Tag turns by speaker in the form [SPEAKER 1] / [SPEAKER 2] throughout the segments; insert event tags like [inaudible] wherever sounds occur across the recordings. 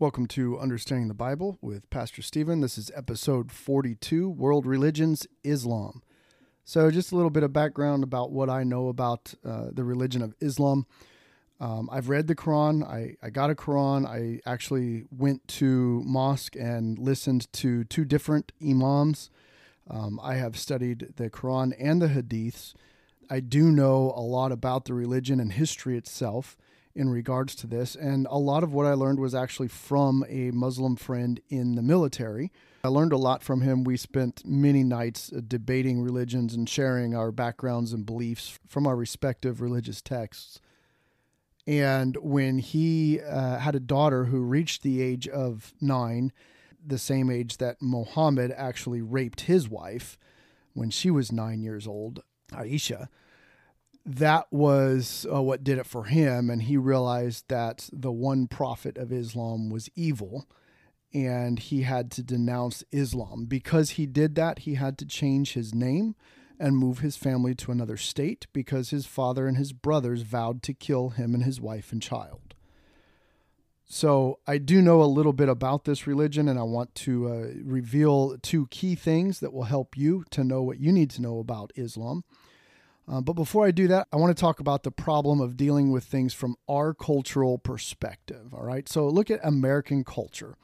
[SPEAKER 1] Welcome to Understanding the Bible with Pastor Steven. This is episode 42 World Religions Islam. So, just a little bit of background about what I know about uh, the religion of Islam. Um, I've read the Quran. I, I got a Quran. I actually went to mosque and listened to two different imams. Um, I have studied the Quran and the Hadiths. I do know a lot about the religion and history itself in regards to this. And a lot of what I learned was actually from a Muslim friend in the military. I learned a lot from him. We spent many nights uh, debating religions and sharing our backgrounds and beliefs from our respective religious texts. And when he uh, had a daughter who reached the age of nine, the same age that Muhammad actually raped his wife when she was nine years old, Aisha, that was uh, what did it for him. And he realized that the one prophet of Islam was evil and he had to denounce Islam. Because he did that, he had to change his name and move his family to another state because his father and his brothers vowed to kill him and his wife and child. So, I do know a little bit about this religion, and I want to uh, reveal two key things that will help you to know what you need to know about Islam. Uh, but before I do that, I want to talk about the problem of dealing with things from our cultural perspective. All right. So look at American culture.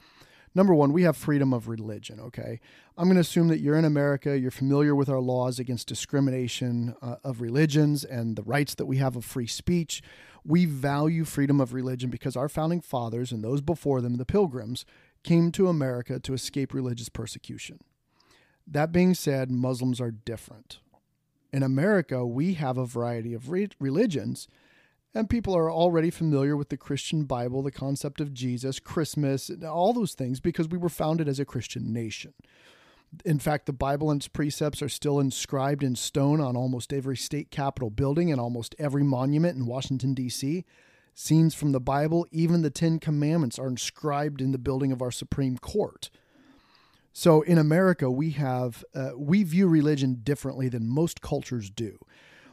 [SPEAKER 1] Number one, we have freedom of religion. Okay. I'm going to assume that you're in America, you're familiar with our laws against discrimination uh, of religions and the rights that we have of free speech. We value freedom of religion because our founding fathers and those before them, the pilgrims, came to America to escape religious persecution. That being said, Muslims are different in America, we have a variety of re- religions, and people are already familiar with the Christian Bible, the concept of Jesus, Christmas, all those things because we were founded as a Christian nation. In fact, the Bible and its precepts are still inscribed in stone on almost every state capitol building and almost every monument in Washington, D.C. Scenes from the Bible, even the Ten Commandments, are inscribed in the building of our Supreme Court. So in America, we have uh, we view religion differently than most cultures do.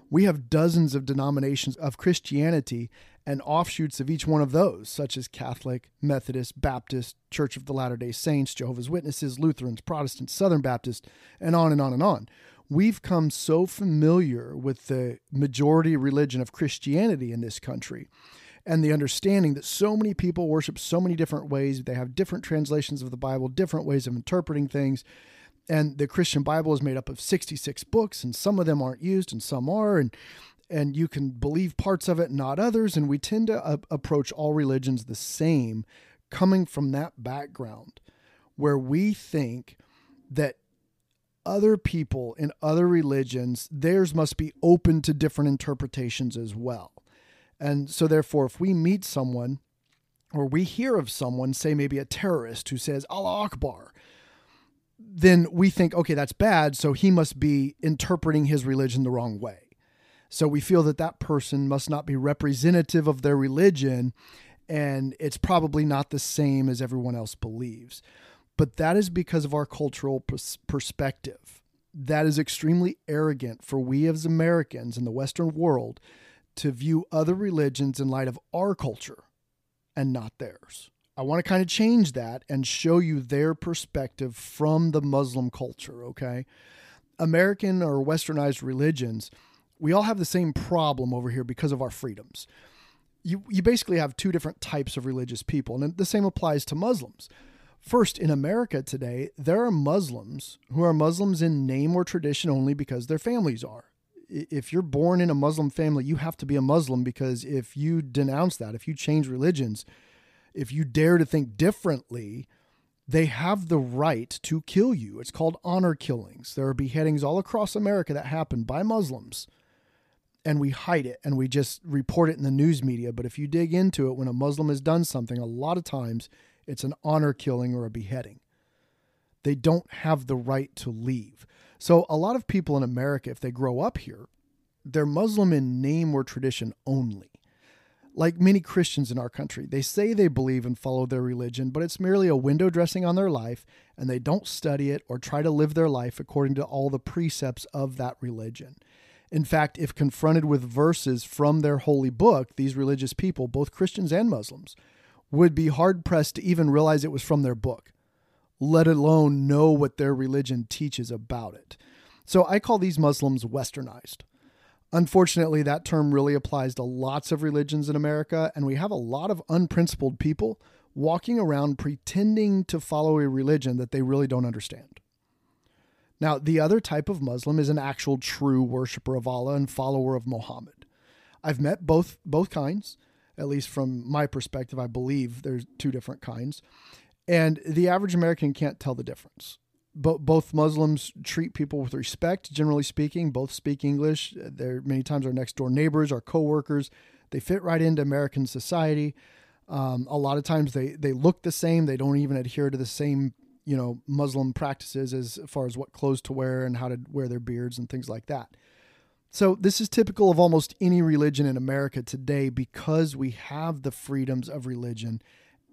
[SPEAKER 1] We have dozens of denominations of Christianity and offshoots of each one of those, such as Catholic, Methodist, Baptist, Church of the Latter day Saints, Jehovah's Witnesses, Lutherans, Protestants, Southern Baptist, and on and on and on. We've come so familiar with the majority religion of Christianity in this country and the understanding that so many people worship so many different ways. They have different translations of the Bible, different ways of interpreting things. And the Christian Bible is made up of 66 books, and some of them aren't used, and some are. And and you can believe parts of it, not others. And we tend to uh, approach all religions the same, coming from that background, where we think that other people in other religions, theirs must be open to different interpretations as well. And so, therefore, if we meet someone or we hear of someone, say maybe a terrorist who says Allah Akbar, then we think, okay, that's bad. So he must be interpreting his religion the wrong way. So we feel that that person must not be representative of their religion and it's probably not the same as everyone else believes. But that is because of our cultural pers- perspective. That is extremely arrogant for we as Americans in the Western world to view other religions in light of our culture and not theirs. I want to kind of change that and show you their perspective from the Muslim culture, okay? American or westernized religions, we all have the same problem over here because of our freedoms. You, you basically have two different types of religious people, and the same applies to Muslims. First, in America today, there are Muslims who are Muslims in name or tradition only because their families are if you're born in a Muslim family, you have to be a Muslim because if you denounce that, if you change religions, if you dare to think differently, they have the right to kill you. It's called honor killings. There are beheadings all across America that happen by Muslims, and we hide it and we just report it in the news media. But if you dig into it, when a Muslim has done something, a lot of times it's an honor killing or a beheading. They don't have the right to leave. So, a lot of people in America, if they grow up here, they're Muslim in name or tradition only. Like many Christians in our country, they say they believe and follow their religion, but it's merely a window dressing on their life, and they don't study it or try to live their life according to all the precepts of that religion. In fact, if confronted with verses from their holy book, these religious people, both Christians and Muslims, would be hard pressed to even realize it was from their book, let alone know what their religion teaches about it. So I call these Muslims westernized. Unfortunately, that term really applies to lots of religions in America, and we have a lot of unprincipled people walking around pretending to follow a religion that they really don't understand. Now, the other type of Muslim is an actual true worshiper of Allah and follower of Muhammad. I've met both both kinds, at least from my perspective. I believe there's two different kinds, and the average American can't tell the difference bo- both Muslims treat people with respect, generally speaking. Both speak English. They're many times our next door neighbors, our coworkers. They fit right into American society. Um, a lot of times they they look the same. They don't even adhere to the same you know Muslim practices as far as what clothes to wear and how to wear their beards and things like that. So this is typical of almost any religion in America today because we have the freedoms of religion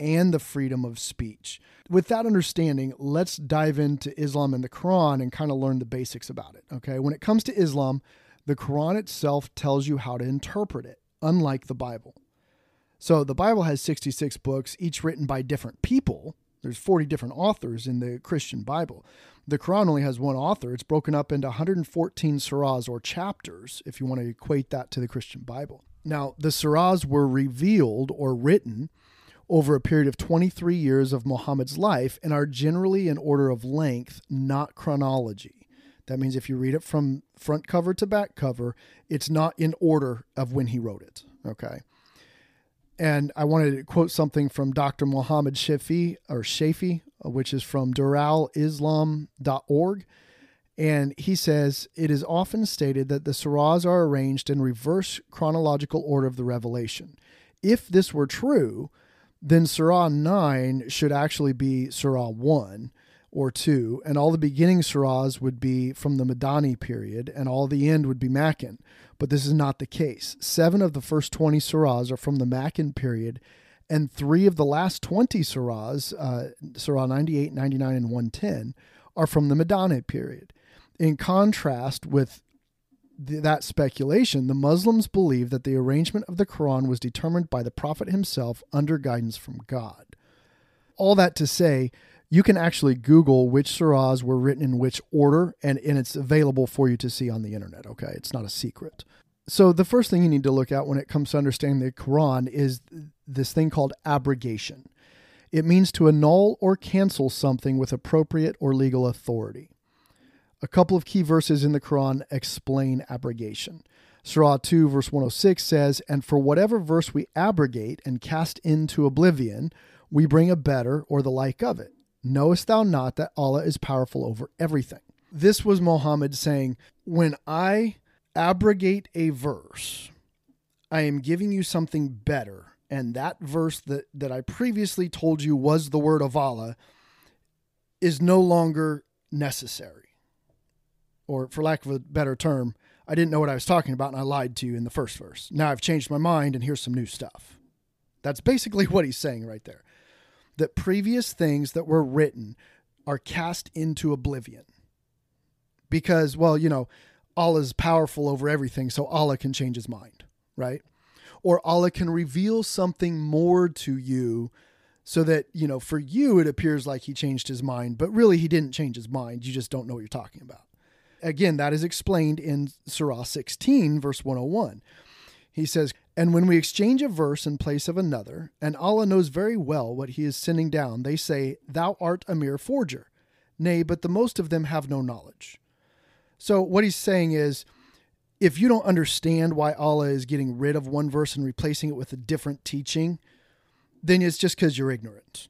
[SPEAKER 1] and the freedom of speech. With that understanding, let's dive into Islam and the Quran and kind of learn the basics about it. Okay. When it comes to Islam, the Quran itself tells you how to interpret it, unlike the Bible. So the Bible has 66 books, each written by different people. There's 40 different authors in the Christian Bible. The Quran only has one author. It's broken up into 114 surahs or chapters, if you want to equate that to the Christian Bible. Now, the surahs were revealed or written over a period of 23 years of Muhammad's life and are generally in order of length, not chronology. That means if you read it from front cover to back cover, it's not in order of when he wrote it. Okay. And I wanted to quote something from Dr. Muhammad Shafi or Shafi, which is from DuralIslam.org. And he says, It is often stated that the surahs are arranged in reverse chronological order of the revelation. If this were true, then Surah 9 should actually be Surah 1 or 2, and all the beginning surahs would be from the Madani period, and all the end would be Maccan. But this is not the case. Seven of the first 20 surahs are from the Maccan period, and three of the last 20 surahs, uh, Surah 98, 99, and 110, are from the Madani period. In contrast with that speculation, the Muslims believe that the arrangement of the Quran was determined by the Prophet himself under guidance from God. All that to say, you can actually Google which surahs were written in which order, and, and it's available for you to see on the internet, okay? It's not a secret. So, the first thing you need to look at when it comes to understanding the Quran is this thing called abrogation. It means to annul or cancel something with appropriate or legal authority. A couple of key verses in the Quran explain abrogation. Surah 2, verse 106 says, And for whatever verse we abrogate and cast into oblivion, we bring a better or the like of it. Knowest thou not that Allah is powerful over everything? This was Muhammad saying, When I abrogate a verse, I am giving you something better. And that verse that, that I previously told you was the word of Allah is no longer necessary or for lack of a better term, I didn't know what I was talking about and I lied to you in the first verse. Now I've changed my mind and here's some new stuff. That's basically [laughs] what he's saying right there. That previous things that were written are cast into oblivion. Because, well, you know, Allah is powerful over everything, so Allah can change his mind, right? Or Allah can reveal something more to you so that, you know, for you it appears like he changed his mind, but really he didn't change his mind. You just don't know what you're talking about. Again, that is explained in Surah 16, verse 101. He says, And when we exchange a verse in place of another, and Allah knows very well what He is sending down, they say, Thou art a mere forger. Nay, but the most of them have no knowledge. So, what he's saying is, if you don't understand why Allah is getting rid of one verse and replacing it with a different teaching, then it's just because you're ignorant.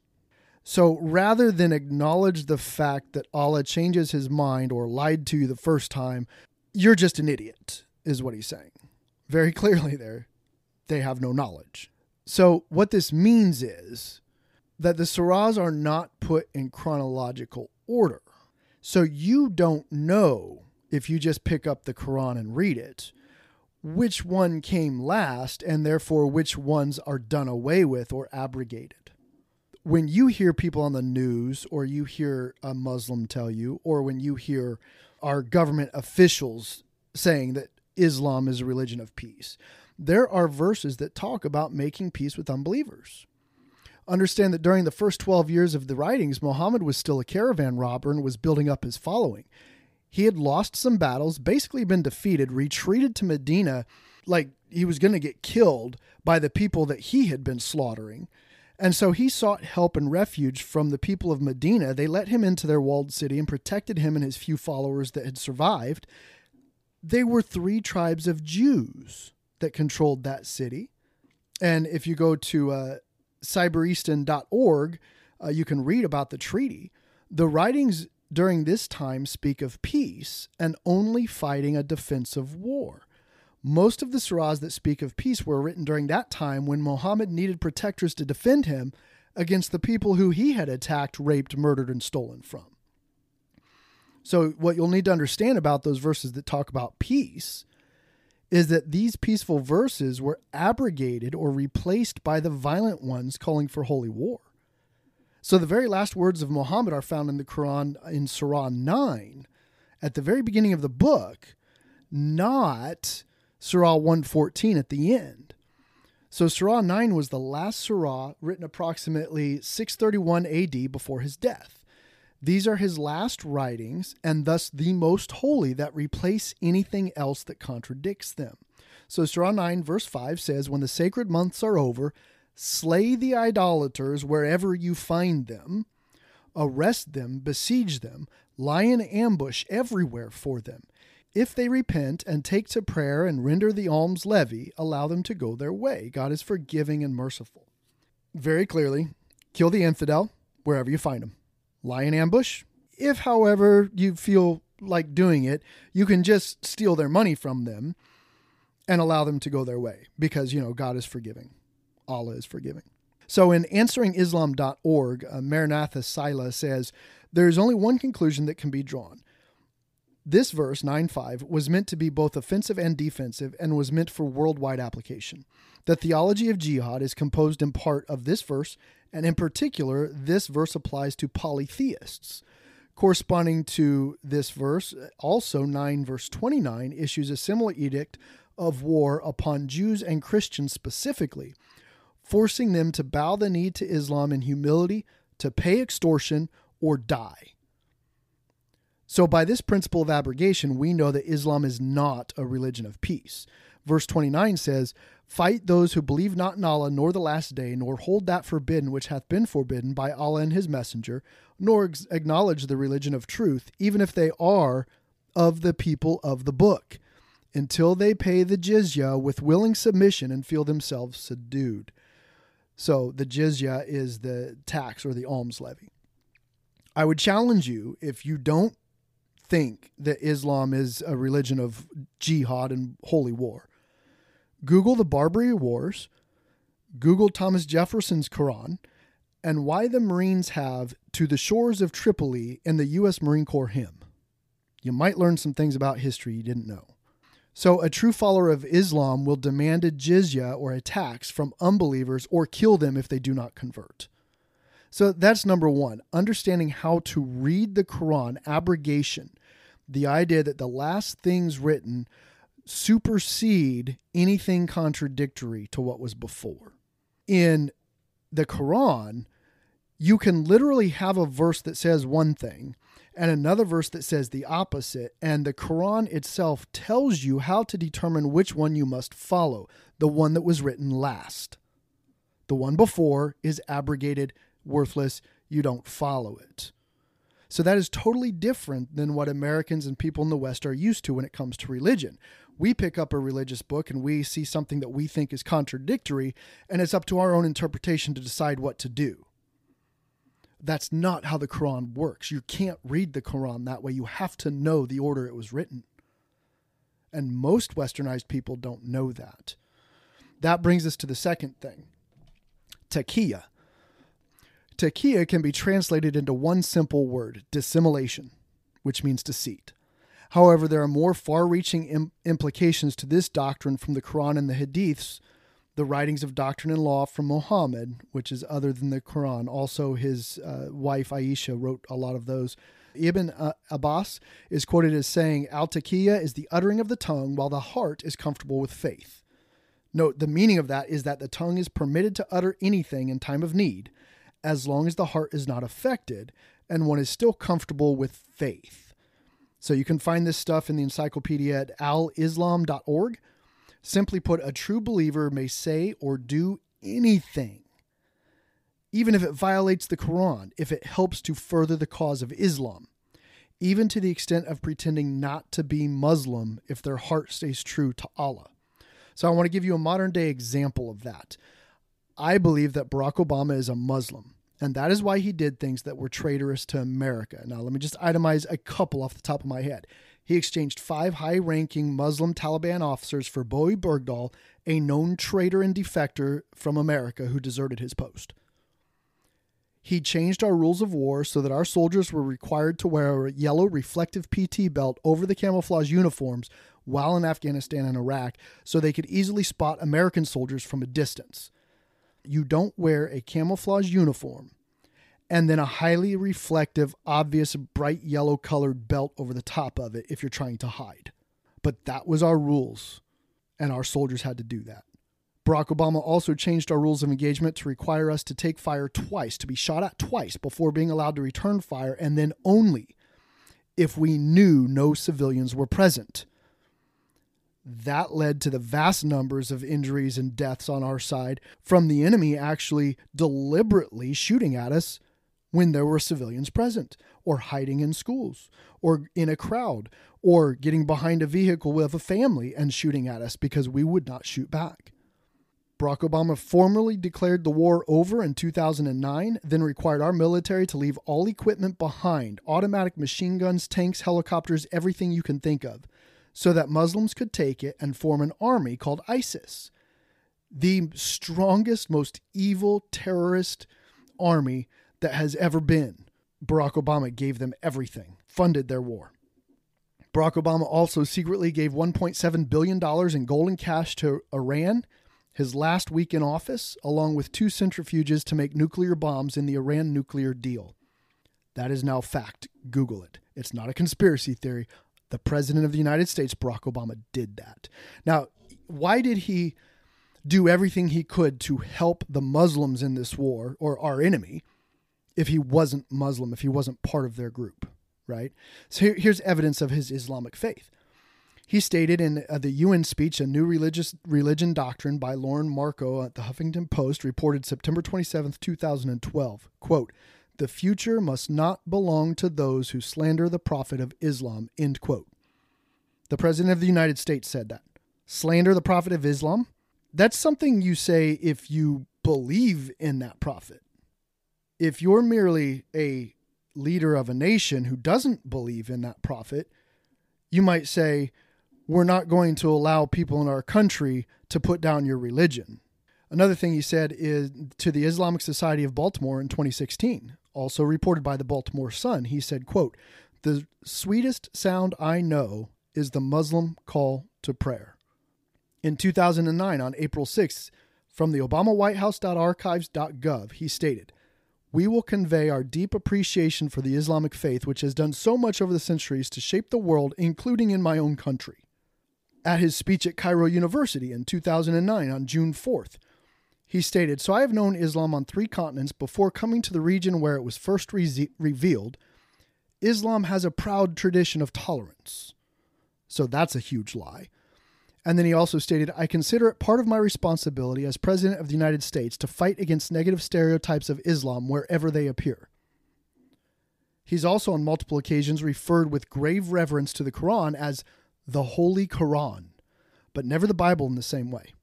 [SPEAKER 1] So rather than acknowledge the fact that Allah changes his mind or lied to you the first time, you're just an idiot, is what he's saying. Very [laughs] clearly, there, they have no knowledge. So, what this means is that the surahs are not put in chronological order. So, you don't know if you just pick up the Quran and read it which one came last, and therefore which ones are done away with or abrogated when you hear people on the news or you hear a Muslim tell you, or when you hear our government officials saying that Islam is a religion of peace, there are verses that talk about making peace with unbelievers. Understand that during the first 12 years of the writings, Muhammad was still a caravan robber and was building up his following. He had lost some battles, basically been defeated, retreated to Medina like he was going to get killed by the people that he had been slaughtering. And so he sought help and refuge from the people of Medina. They let him into their walled city and protected him and his few followers that had survived. They were three tribes of Jews that controlled that city. And if you go to uh, cyberistan.org, uh, you can read about the treaty. The writings during this time speak of peace and only fighting a defensive war. Most of the surahs that speak of peace were written during that time when Muhammad needed protectors to defend him against the people who he had attacked, raped, murdered, and stolen from. So, what you'll need to understand about those verses that talk about peace is that these peaceful verses were abrogated or replaced by the violent ones calling for holy war. So, the very last words of Muhammad are found in the Quran in Surah 9 at the very beginning of the book, not Surah 114 at the end. So Surah 9 was the last surah written approximately 631 AD before his death. These are his last writings and thus the most holy that replace anything else that contradicts them. So Surah 9 verse 5 says when the sacred months are over, slay the idolaters wherever you find them, arrest them, besiege them, lie in ambush everywhere for them if they repent and take to prayer and render the alms levy, allow them to go their way. God is forgiving and merciful. Very clearly, kill the infidel wherever you find him. Lie in ambush. If, however, you feel like doing it, you can just steal their money from them and allow them to go their way because, you know, God is forgiving. Allah is forgiving. So in answeringislam.org, uh, Maranatha Sila says, there is only one conclusion that can be drawn. This verse, 9 5, was meant to be both offensive and defensive and was meant for worldwide application. The theology of jihad is composed in part of this verse, and in particular, this verse applies to polytheists. Corresponding to this verse, also 9 verse 29 issues a similar edict of war upon Jews and Christians specifically, forcing them to bow the knee to Islam in humility, to pay extortion, or die. So, by this principle of abrogation, we know that Islam is not a religion of peace. Verse 29 says, Fight those who believe not in Allah nor the last day, nor hold that forbidden which hath been forbidden by Allah and his messenger, nor acknowledge the religion of truth, even if they are of the people of the book, until they pay the jizya with willing submission and feel themselves subdued. So, the jizya is the tax or the alms levy. I would challenge you if you don't think that Islam is a religion of jihad and holy war. Google the Barbary Wars, Google Thomas Jefferson's Quran, and why the Marines have To the Shores of Tripoli in the U.S. Marine Corps hymn. You might learn some things about history you didn't know. So, a true follower of Islam will demand a jizya or a tax from unbelievers or kill them if they do not convert. So, that's number one understanding how to read the Quran, abrogation, the idea that the last things written supersede anything contradictory to what was before. In the Quran, you can literally have a verse that says one thing and another verse that says the opposite, and the Quran itself tells you how to determine which one you must follow, the one that was written last. The one before is abrogated, worthless, you don't follow it. So that is totally different than what Americans and people in the West are used to when it comes to religion. We pick up a religious book and we see something that we think is contradictory, and it's up to our own interpretation to decide what to do. That's not how the Quran works. You can't read the Quran that way. You have to know the order it was written. And most westernized people don't know that. That brings us to the second thing taqiyya. Taqiyya can be translated into one simple word, dissimulation, which means deceit. However, there are more far reaching Im- implications to this doctrine from the Quran and the Hadiths, the writings of doctrine and law from Muhammad, which is other than the Quran. Also, his uh, wife Aisha wrote a lot of those. Ibn uh, Abbas is quoted as saying, Al taqiyya is the uttering of the tongue, while the heart is comfortable with faith. Note the meaning of that is that the tongue is permitted to utter anything in time of need, as long as the heart is not affected and one is still comfortable with faith. So you can find this stuff in the encyclopedia at alislam.org. Simply put, a true believer may say or do anything, even if it violates the Quran, if it helps to further the cause of Islam, even to the extent of pretending not to be Muslim if their heart stays true to Allah. So I want to give you a modern day example of that. I believe that Barack Obama is a Muslim. And that is why he did things that were traitorous to America. Now, let me just itemize a couple off the top of my head. He exchanged five high ranking Muslim Taliban officers for Bowe Bergdahl, a known traitor and defector from America who deserted his post. He changed our rules of war so that our soldiers were required to wear a yellow reflective PT belt over the camouflage uniforms while in Afghanistan and Iraq so they could easily spot American soldiers from a distance you don't wear a camouflage uniform and then a highly reflective, obvious, bright yellow colored belt over the top of it if you're trying to hide. But that was our rules, and our soldiers had to do that. Barack Obama also changed our rules of engagement to require us to take fire twice, to be shot at twice before being allowed to return fire, and then only if we knew no civilians were present that led to the vast numbers of injuries and deaths on our side from the enemy actually deliberately shooting at us when there were civilians present, or hiding in schools, or in a crowd, or getting behind a vehicle with a family and shooting at us because we would not shoot back. Barack Obama formally declared the war over in 2009, then required our military to leave all equipment behind automatic machine guns, tanks, helicopters, everything you can think of so that Muslims could take it and form an army called ISIS, the strongest, most evil terrorist army that has ever been. Barack Obama gave them everything, funded their war. Barack Obama also secretly gave $1.7 billion in gold and cash to Iran his last week in office, along with two centrifuges to make nuclear bombs in the Iran nuclear deal. That is now fact. Google it. It's not a conspiracy theory. The President of the United States, Barack Obama, did that. Now, why did he do everything he could to help the Muslims in this war or our enemy if he wasn't Muslim, if he wasn't part of their group, right? So here, here's evidence of his Islamic faith. He stated in uh, the UN speech, A New Religious Religion Doctrine by Lauren Markoe at the Huffington Post, reported September 27, 2012, quote, the future must not belong to those who slander the Prophet of Islam. End quote. The President of the United States said that. Slander the Prophet of Islam? That's something you say if you believe in that Prophet. If you're merely a leader of a nation who doesn't believe in that Prophet, you might say, We're not going to allow people in our country to put down your religion. Another thing he said is to the Islamic Society of Baltimore in 2016 also reported by the Baltimore Sun, he said, quote, "The sweetest sound I know is the Muslim call to prayer." In 2009 on April 6th, from the Obama White House.archives.gov, he stated, we will convey our deep appreciation for the Islamic faith, which has done so much over the centuries to shape the world, including in my own country. At his speech at Cairo University in 2009 on June 4th, he stated, So I have known Islam on three continents before coming to the region where it was first re- revealed. Islam has a proud tradition of tolerance. So that's a huge lie. And then he also stated, I consider it part of my responsibility as President of the United States to fight against negative stereotypes of Islam wherever they appear. He's also on multiple occasions referred with grave reverence to the Quran as the Holy Quran, but never the Bible in the same way.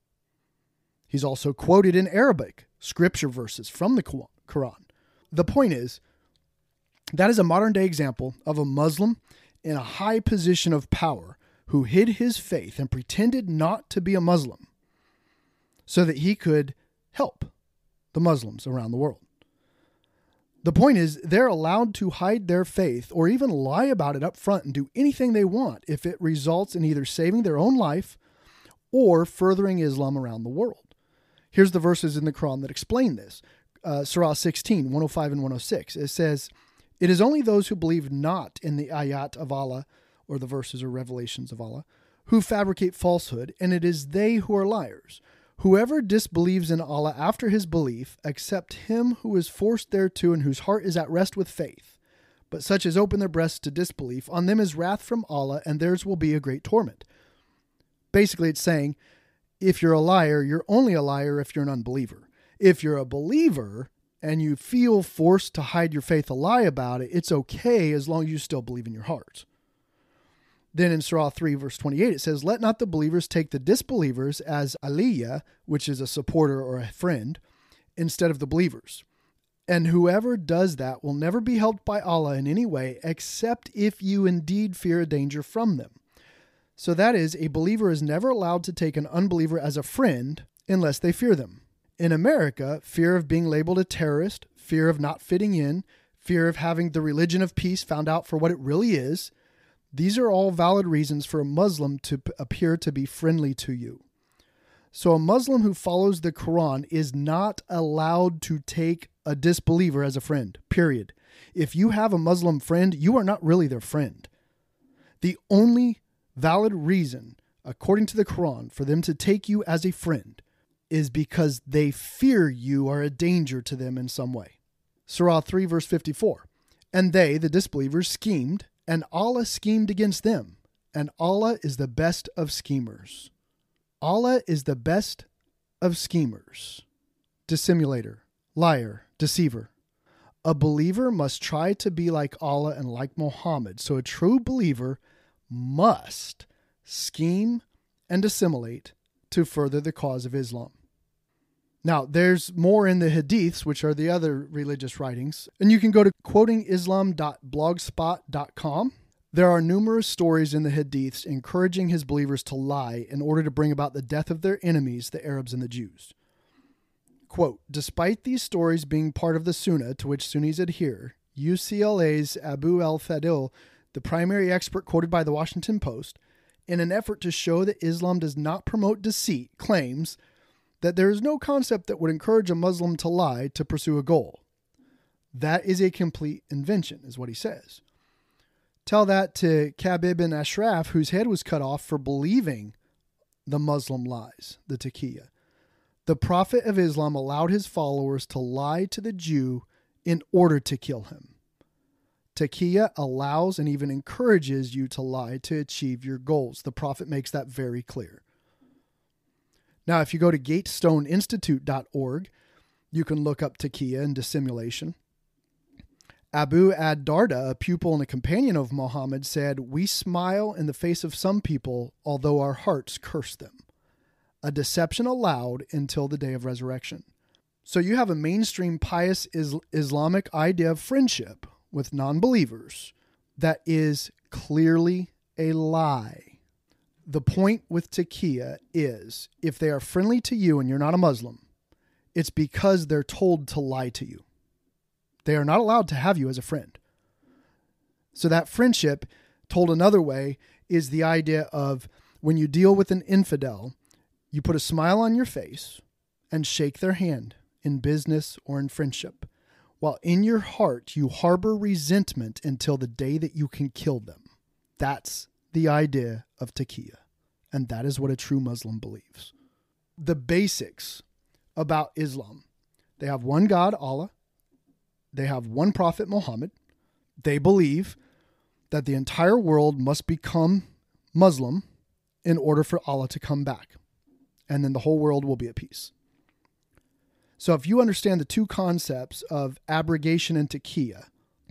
[SPEAKER 1] He's also quoted in Arabic scripture verses from the Quran. The point is, that is a modern day example of a Muslim in a high position of power who hid his faith and pretended not to be a Muslim so that he could help the Muslims around the world. The point is, they're allowed to hide their faith or even lie about it up front and do anything they want if it results in either saving their own life or furthering Islam around the world. Here's the verses in the Quran that explain this. Uh, Surah 16, 105 and 106. It says, It is only those who believe not in the ayat of Allah, or the verses or revelations of Allah, who fabricate falsehood, and it is they who are liars, Whoever disbelieves in Allah after his belief, except him who is forced thereto and whose heart is at rest with faith, but such as open their breasts to disbelief, on them is wrath from Allah, and theirs will be a great torment. Basically, it's saying if you're a liar, you're only a liar if you're an unbeliever. If you're a believer and you feel forced to hide your faith a lie about it, it's okay as long as you still believe in your heart. Then in Surah 3, verse 28, it says, Let not the believers take the disbelievers as aliyah, which is a supporter or a friend, instead of the believers. And whoever does that will never be helped by Allah in any way except if you indeed fear a danger from them. So that is, a believer is never allowed to take an unbeliever as a friend unless they fear them. In America, fear of being labeled a terrorist, fear of not fitting in, fear of having the religion of peace found out for what it really is, these are all valid reasons for a Muslim to p- appear to be friendly to you. So, a Muslim who follows the Quran is not allowed to take a disbeliever as a friend, period. If you have a Muslim friend, you are not really their friend. The only valid reason, according to the Quran, for them to take you as a friend is because they fear you are a danger to them in some way. Surah 3, verse 54. And they, the disbelievers, schemed, and Allah schemed against them, and Allah is the best of schemers. Allah is the best of schemers, dissimulator, liar, deceiver. A believer must try to be like Allah and like Muhammad. So a true believer must scheme and assimilate to further the cause of Islam. Now, there's more in the Hadiths, which are the other religious writings, and you can go to quotingislam.blogspot.com. There are numerous stories in the Hadiths encouraging his believers to lie in order to bring about the death of their enemies, the Arabs and the Jews. Quote Despite these stories being part of the Sunnah to which Sunnis adhere, UCLA's Abou El Fadl, the primary expert quoted by the Washington Post, in an effort to show that Islam does not promote deceit, claims that there is no concept that would encourage a Muslim to lie to pursue a goal. That is a complete invention, is what he says. Tell that to Ka'b ibn Ashraf, whose head was cut off for believing the Muslim lies, the taqiyya. The Prophet of Islam allowed his followers to lie to the Jew in order to kill him. Taqiyya allows and even encourages you to lie to achieve your goals. The Prophet makes that very clear. Now, if you go to gatestoneinstitute.org, you can look up taqiyya and dissimulation. Abu ad Darda, a pupil and a companion of Muhammad, said, We smile in the face of some people, although our hearts curse them. A deception allowed until the day of resurrection. So you have a mainstream pious Islamic idea of friendship with non believers that is clearly a lie the point with taqiyya is if they are friendly to you and you're not a Muslim, it's because they're told to lie to you. They are not allowed to have you as a friend. So that friendship, told another way, is the idea of when you deal with an infidel, you put a smile on your face and shake their hand in business or in friendship, while in your heart you harbor resentment until the day that you can kill them. That's the idea of taqiyya. And that is what a true Muslim believes. The basics about Islam they have one God, Allah, they have one Prophet, Muhammad. They believe that the entire world must become Muslim in order for Allah to come back. And then the whole world will be at peace. So if you understand the two concepts of abrogation and taqiyya,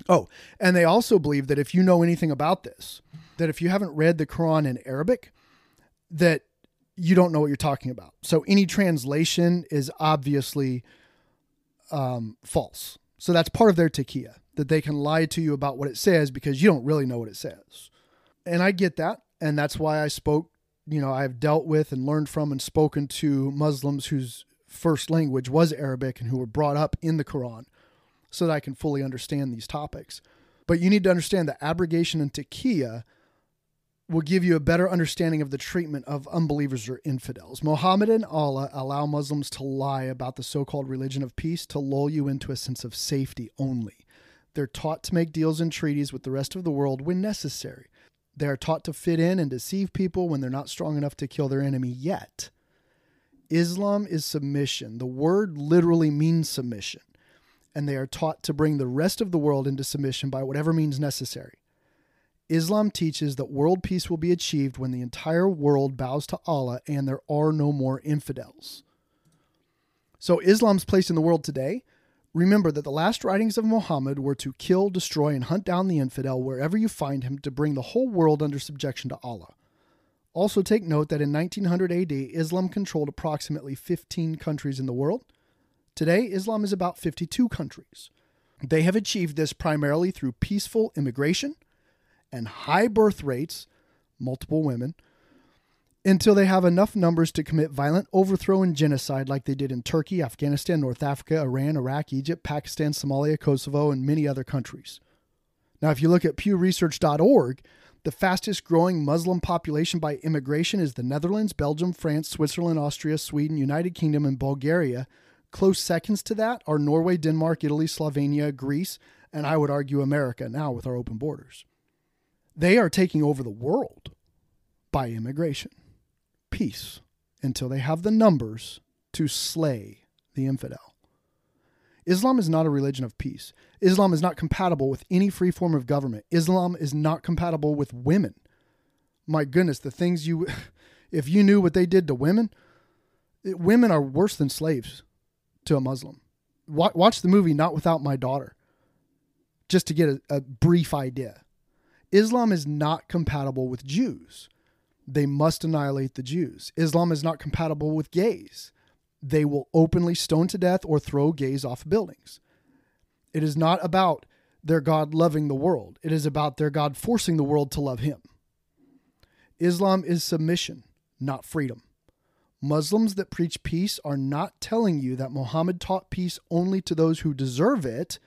[SPEAKER 1] oh, and they also believe that if you know anything about this, that if you haven't read the Quran in Arabic, that you don't know what you're talking about. So any translation is obviously um, false. So that's part of their taqiyya, that they can lie to you about what it says because you don't really know what it says. And I get that. And that's why I spoke, you know, I've dealt with and learned from and spoken to Muslims whose first language was Arabic and who were brought up in the Quran so that I can fully understand these topics. But you need to understand that abrogation and taqiyya will give you a better understanding of the treatment of unbelievers or infidels. Muhammad and Allah allow Muslims to lie about the so called religion of peace to lull you into a sense of safety only. They're taught to make deals and treaties with the rest of the world when necessary. They are taught to fit in and deceive people when they're not strong enough to kill their enemy yet. Islam is submission. The word literally means submission, and they are taught to bring the rest of the world into submission by whatever means necessary. Islam teaches that world peace will be achieved when the entire world bows to Allah and there are no more infidels. So, Islam's place in the world today remember that the last writings of Muhammad were to kill, destroy, and hunt down the infidel wherever you find him to bring the whole world under subjection to Allah. Also, take note that in 1900 AD, Islam controlled approximately 15 countries in the world. Today, Islam is about 52 countries. They have achieved this primarily through peaceful immigration and high birth rates, multiple women, until they have enough numbers to commit violent overthrow and genocide like they did in Turkey, Afghanistan, North Africa, Iran, Iraq, Egypt, Pakistan, Somalia, Kosovo, and many other countries. Now, if you look at pewresearch.org, the fastest growing Muslim population by immigration is the Netherlands, Belgium, France, Switzerland, Austria, Sweden, United Kingdom, and Bulgaria. Close seconds to that are Norway, Denmark, Italy, Slovenia, Greece, and I would argue America now with our open borders. They are taking over the world by immigration. Peace until they have the numbers to slay the infidel. Islam is not a religion of peace. Islam is not compatible with any free form of government. Islam is not compatible with women. My goodness, the things you, [laughs] if you knew what they did to women, it, women are worse than slaves to a Muslim. Watch, the movie Not Without My Daughter just to get a, a brief idea. Islam is not compatible with Jews. They must annihilate the Jews. Islam is not compatible with gays. They will openly stone to death or throw gays off buildings. It is not about their God loving the world, it is about their God forcing the world to love Him. Islam is submission, not freedom. Muslims that preach peace are not telling you that Muhammad taught peace only to those who deserve it,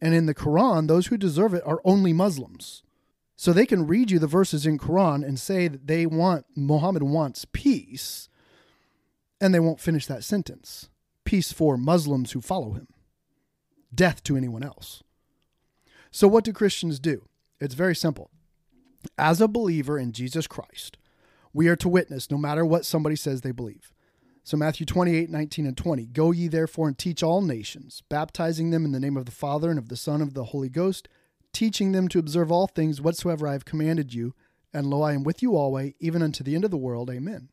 [SPEAKER 1] and in the Quran, those who deserve it are only Muslims. So they can read you the verses in Quran and say that they want Muhammad wants peace, and they won't finish that sentence. Peace for Muslims who follow him. Death to anyone else. So what do Christians do? It's very simple. As a believer in Jesus Christ, we are to witness no matter what somebody says they believe. So Matthew 28, 19 and 20. Go ye therefore and teach all nations, baptizing them in the name of the Father and of the Son and of the Holy Ghost, teaching them to observe all things whatsoever I have commanded you. And lo, I am with you always, even unto the end of the world. Amen.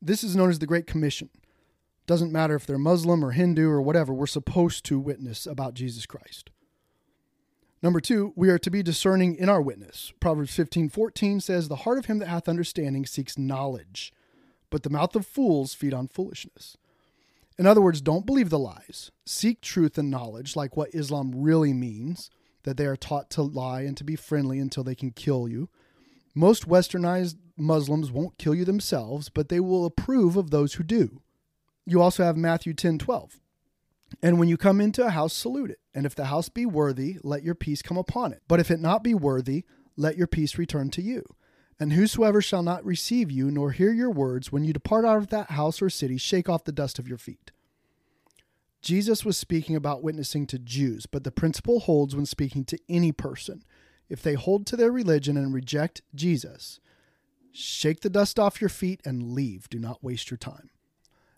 [SPEAKER 1] This is known as the Great Commission. Doesn't matter if they're Muslim or Hindu or whatever, we're supposed to witness about Jesus Christ. Number two, we are to be discerning in our witness. Proverbs 15 14 says, The heart of him that hath understanding seeks knowledge, but the mouth of fools feed on foolishness. In other words, don't believe the lies. Seek truth and knowledge, like what Islam really means that they are taught to lie and to be friendly until they can kill you. Most westernized Muslims won't kill you themselves, but they will approve of those who do. You also have Matthew 10 12. And when you come into a house, salute it. And if the house be worthy, let your peace come upon it. But if it not be worthy, let your peace return to you. And whosoever shall not receive you, nor hear your words, when you depart out of that house or city, shake off the dust of your feet. Jesus was speaking about witnessing to Jews, but the principle holds when speaking to any person. If they hold to their religion and reject Jesus, shake the dust off your feet and leave. Do not waste your time.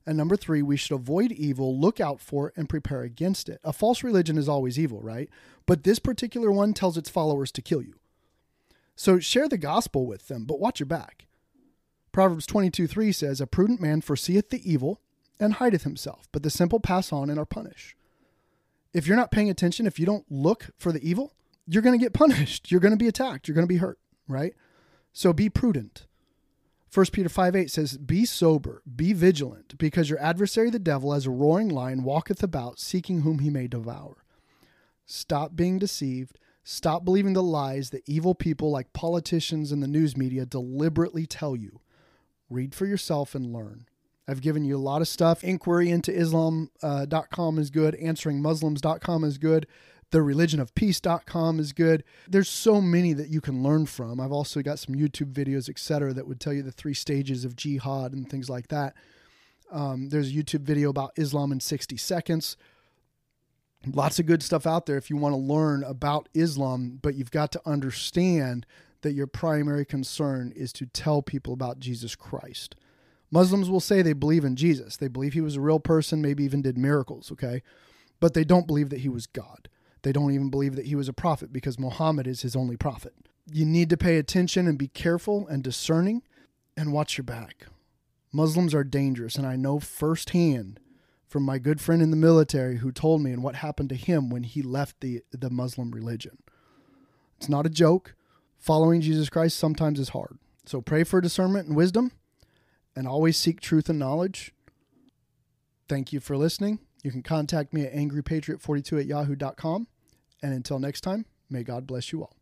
[SPEAKER 1] And number three, we should avoid evil, look out for it, and prepare against it. A false religion is always evil, right? But this particular one tells its followers to kill you. So share the gospel with them, but watch your back. Proverbs 22 3 says, A prudent man foreseeth the evil and hideth himself, but the simple pass on and are punished. If you're not paying attention, if you don't look for the evil, you're going to get punished. You're going to be attacked. You're going to be hurt, right? So be prudent. 1 Peter 5 8 says, Be sober, be vigilant, because your adversary the devil, as a roaring lion, walketh about, seeking whom he may devour. Stop being deceived. Stop believing the lies that evil people like politicians and the news media deliberately tell you. Read for yourself and learn. I've given you a lot of stuff. Inquiry into Islam.com uh, is good. Answeringmuslims.com is good. TheReligionOfPeace.com is good. There's so many that you can learn from. I've also got some YouTube videos, etc., that would tell you the three stages of jihad and things like that. Um, there's a YouTube video about Islam in 60 seconds. Lots of good stuff out there if you want to learn about Islam, but you've got to understand that your primary concern is to tell people about Jesus Christ. Muslims will say they believe in Jesus. They believe he was a real person, maybe even did miracles, okay? But they don't believe that he was God. They don't even believe that he was a prophet because Muhammad is his only prophet. You need to pay attention and be careful and discerning and watch your back. Muslims are dangerous, and I know firsthand from my good friend in the military who told me and what happened to him when he left the, the Muslim religion. It's not a joke. Following Jesus Christ sometimes is hard. So pray for discernment and wisdom and always seek truth and knowledge. Thank you for listening. You can contact me at angrypatriot42 at yahoo.com. And until next time, may God bless you all.